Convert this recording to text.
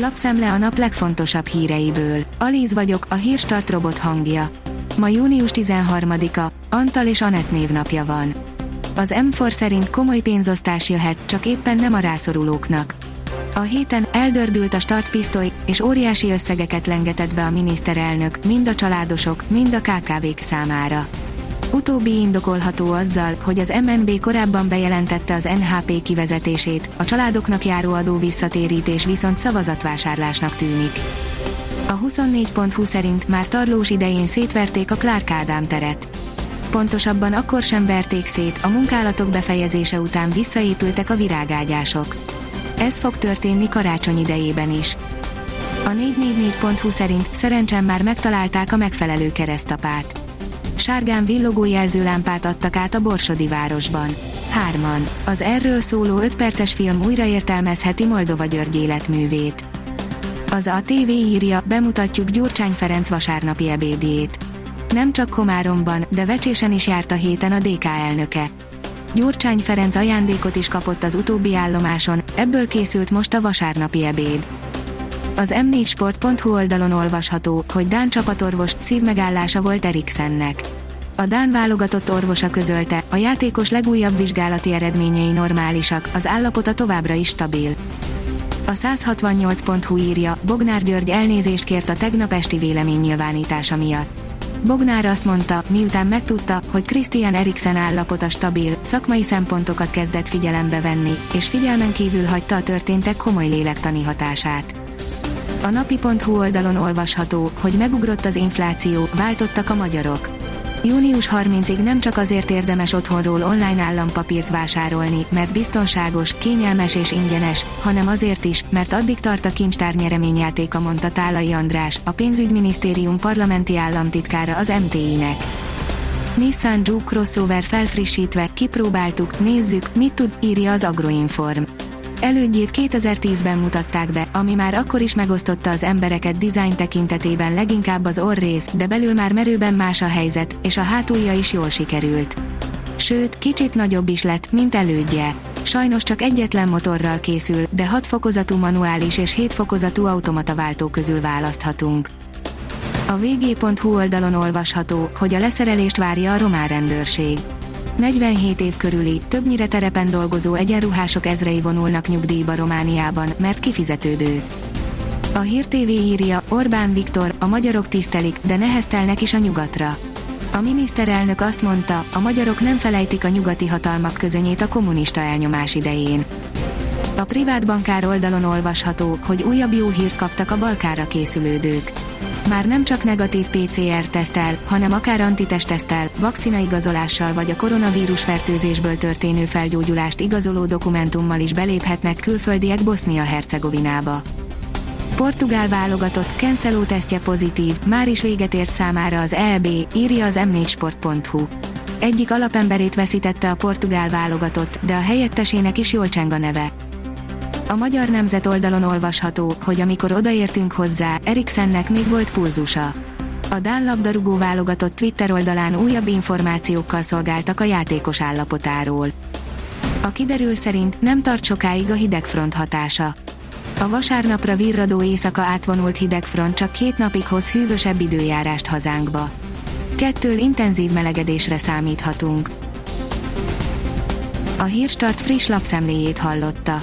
Lapszemle a nap legfontosabb híreiből. Alíz vagyok, a hírstart robot hangja. Ma június 13-a, Antal és Anett névnapja van. Az M4 szerint komoly pénzosztás jöhet, csak éppen nem a rászorulóknak. A héten eldördült a startpisztoly, és óriási összegeket lengetett be a miniszterelnök, mind a családosok, mind a KKV-k számára. Utóbbi indokolható azzal, hogy az MNB korábban bejelentette az NHP kivezetését, a családoknak járó adó visszatérítés viszont szavazatvásárlásnak tűnik. A 24.20 szerint már tarlós idején szétverték a Clark Ádám teret. Pontosabban akkor sem verték szét, a munkálatok befejezése után visszaépültek a virágágyások. Ez fog történni karácsony idejében is. A 444.hu szerint szerencsém már megtalálták a megfelelő keresztapát. Sárgán villogó jelzőlámpát adtak át a Borsodi városban. Hárman. Az erről szóló 5 perces film újraértelmezheti Moldova György életművét. Az a TV írja, bemutatjuk Gyurcsány Ferenc vasárnapi ebédjét. Nem csak Komáromban, de Vecsésen is járt a héten a DK elnöke. Gyurcsány Ferenc ajándékot is kapott az utóbbi állomáson, ebből készült most a vasárnapi ebéd. Az m4sport.hu oldalon olvasható, hogy Dán csapatorvos szívmegállása volt Eriksennek. A Dán válogatott orvosa közölte, a játékos legújabb vizsgálati eredményei normálisak, az állapota továbbra is stabil. A 168.hu írja, Bognár György elnézést kért a tegnap esti véleménynyilvánítása miatt. Bognár azt mondta, miután megtudta, hogy Christian Eriksen állapota stabil, szakmai szempontokat kezdett figyelembe venni, és figyelmen kívül hagyta a történtek komoly lélektani hatását. A napi.hu oldalon olvasható, hogy megugrott az infláció, váltottak a magyarok. Június 30-ig nem csak azért érdemes otthonról online állampapírt vásárolni, mert biztonságos, kényelmes és ingyenes, hanem azért is, mert addig tart a kincstár nyereményjátéka, mondta Tálai András, a pénzügyminisztérium parlamenti államtitkára az MTI-nek. Nissan Juke crossover felfrissítve, kipróbáltuk, nézzük, mit tud, írja az Agroinform. Elődjét 2010-ben mutatták be, ami már akkor is megosztotta az embereket design tekintetében leginkább az orrész, de belül már merőben más a helyzet, és a hátulja is jól sikerült. Sőt, kicsit nagyobb is lett, mint elődje. Sajnos csak egyetlen motorral készül, de 6 fokozatú manuális és 7 fokozatú automata váltó közül választhatunk. A vg.hu oldalon olvasható, hogy a leszerelést várja a román rendőrség 47 év körüli, többnyire terepen dolgozó egyenruhások ezrei vonulnak nyugdíjba Romániában, mert kifizetődő. A Hír TV írja, Orbán Viktor, a magyarok tisztelik, de neheztelnek is a nyugatra. A miniszterelnök azt mondta, a magyarok nem felejtik a nyugati hatalmak közönyét a kommunista elnyomás idején. A privát bankár oldalon olvasható, hogy újabb jó hírt kaptak a balkára készülődők már nem csak negatív PCR-tesztel, hanem akár antitestesztel, vakcinaigazolással vagy a koronavírus fertőzésből történő felgyógyulást igazoló dokumentummal is beléphetnek külföldiek Bosznia-Hercegovinába. Portugál válogatott, Cancelo tesztje pozitív, már is véget ért számára az EB, írja az m4sport.hu. Egyik alapemberét veszítette a portugál válogatott, de a helyettesének is jól cseng a neve. A magyar nemzet oldalon olvasható, hogy amikor odaértünk hozzá, Eriksennek még volt pulzusa. A Dán labdarúgó válogatott Twitter oldalán újabb információkkal szolgáltak a játékos állapotáról. A kiderül szerint nem tart sokáig a hidegfront hatása. A vasárnapra virradó éjszaka átvonult hidegfront csak két napig hoz hűvösebb időjárást hazánkba. Kettől intenzív melegedésre számíthatunk. A Hírstart friss lapszemléjét hallotta.